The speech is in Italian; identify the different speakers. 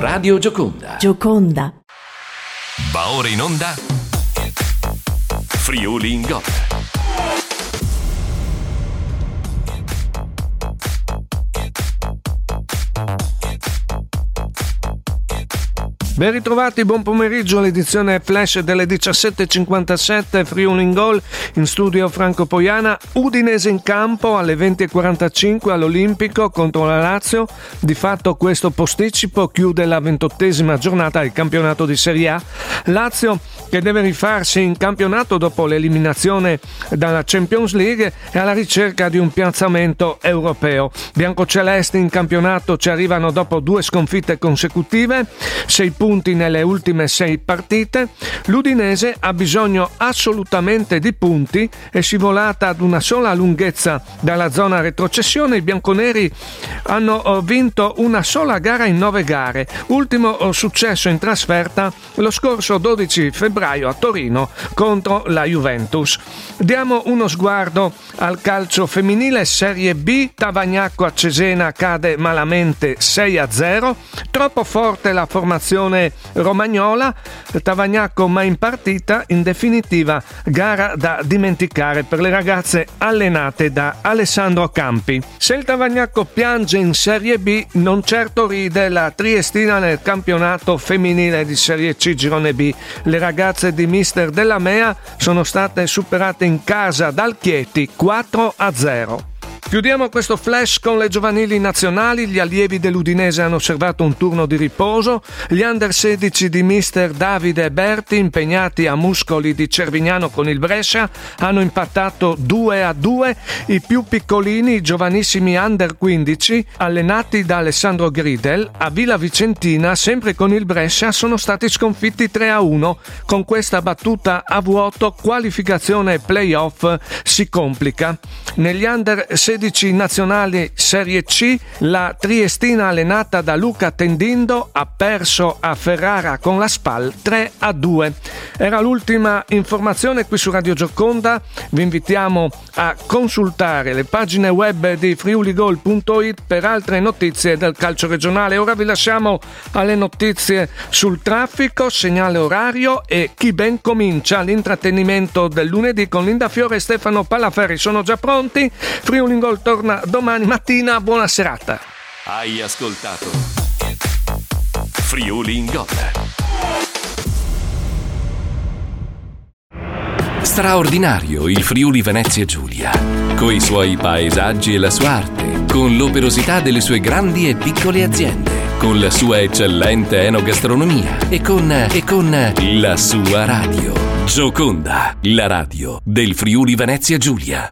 Speaker 1: Radio Gioconda.
Speaker 2: Gioconda.
Speaker 1: Va ora in onda. Friuli in Gol.
Speaker 3: Ben ritrovati, buon pomeriggio all'edizione flash delle 17.57 Friuli in Gol in studio Franco Poiana, Udinese in campo alle 20.45 all'Olimpico contro la Lazio, di fatto questo posticipo chiude la ventottesima giornata del campionato di Serie A, Lazio che deve rifarsi in campionato dopo l'eliminazione dalla Champions League e alla ricerca di un piazzamento europeo. Biancocelesti in campionato ci arrivano dopo due sconfitte consecutive, 6 punti punti nelle ultime sei partite, l'Udinese ha bisogno assolutamente di punti, è scivolata ad una sola lunghezza dalla zona retrocessione, i bianconeri hanno eh, vinto una sola gara in nove gare, ultimo eh, successo in trasferta lo scorso 12 febbraio a Torino contro la Juventus. Diamo uno sguardo al calcio femminile. Serie B, Tavagnacco a Cesena cade malamente 6 a 0, troppo forte la formazione formazione romagnola, Tavagnacco mai in partita, in definitiva gara da dimenticare per le ragazze allenate da Alessandro Campi. Se il Tavagnacco piange in Serie B, non certo ride la Triestina nel campionato femminile di Serie C Girone B. Le ragazze di Mister della Mea sono state superate in casa dal Chieti 4 a 0. Chiudiamo questo flash con le giovanili nazionali. Gli allievi dell'Udinese hanno osservato un turno di riposo. Gli under 16 di mister Davide Berti, impegnati a muscoli di Cervignano con il Brescia, hanno impattato 2 a 2. I più piccolini, i giovanissimi under 15, allenati da Alessandro Gridel, a Villa Vicentina, sempre con il Brescia, sono stati sconfitti 3 a 1. Con questa battuta a vuoto, qualificazione playoff si complica. Negli under 16 16 nazionali Serie C, la Triestina allenata da Luca Tendindo ha perso a Ferrara con la SPAL 3 a 2. Era l'ultima informazione qui su Radio Gioconda. Vi invitiamo a consultare le pagine web di friuligol.it per altre notizie del calcio regionale. Ora vi lasciamo alle notizie sul traffico, segnale orario e chi ben comincia l'intrattenimento del lunedì con Linda Fiore e Stefano Palaferri. Sono già pronti. Friuli Gol torna domani mattina. Buona serata.
Speaker 1: Hai ascoltato Friuli in Gol. Straordinario il Friuli Venezia Giulia, coi suoi paesaggi e la sua arte, con l'operosità delle sue grandi e piccole aziende, con la sua eccellente enogastronomia e con, e con la sua radio. Gioconda, la radio del Friuli Venezia Giulia.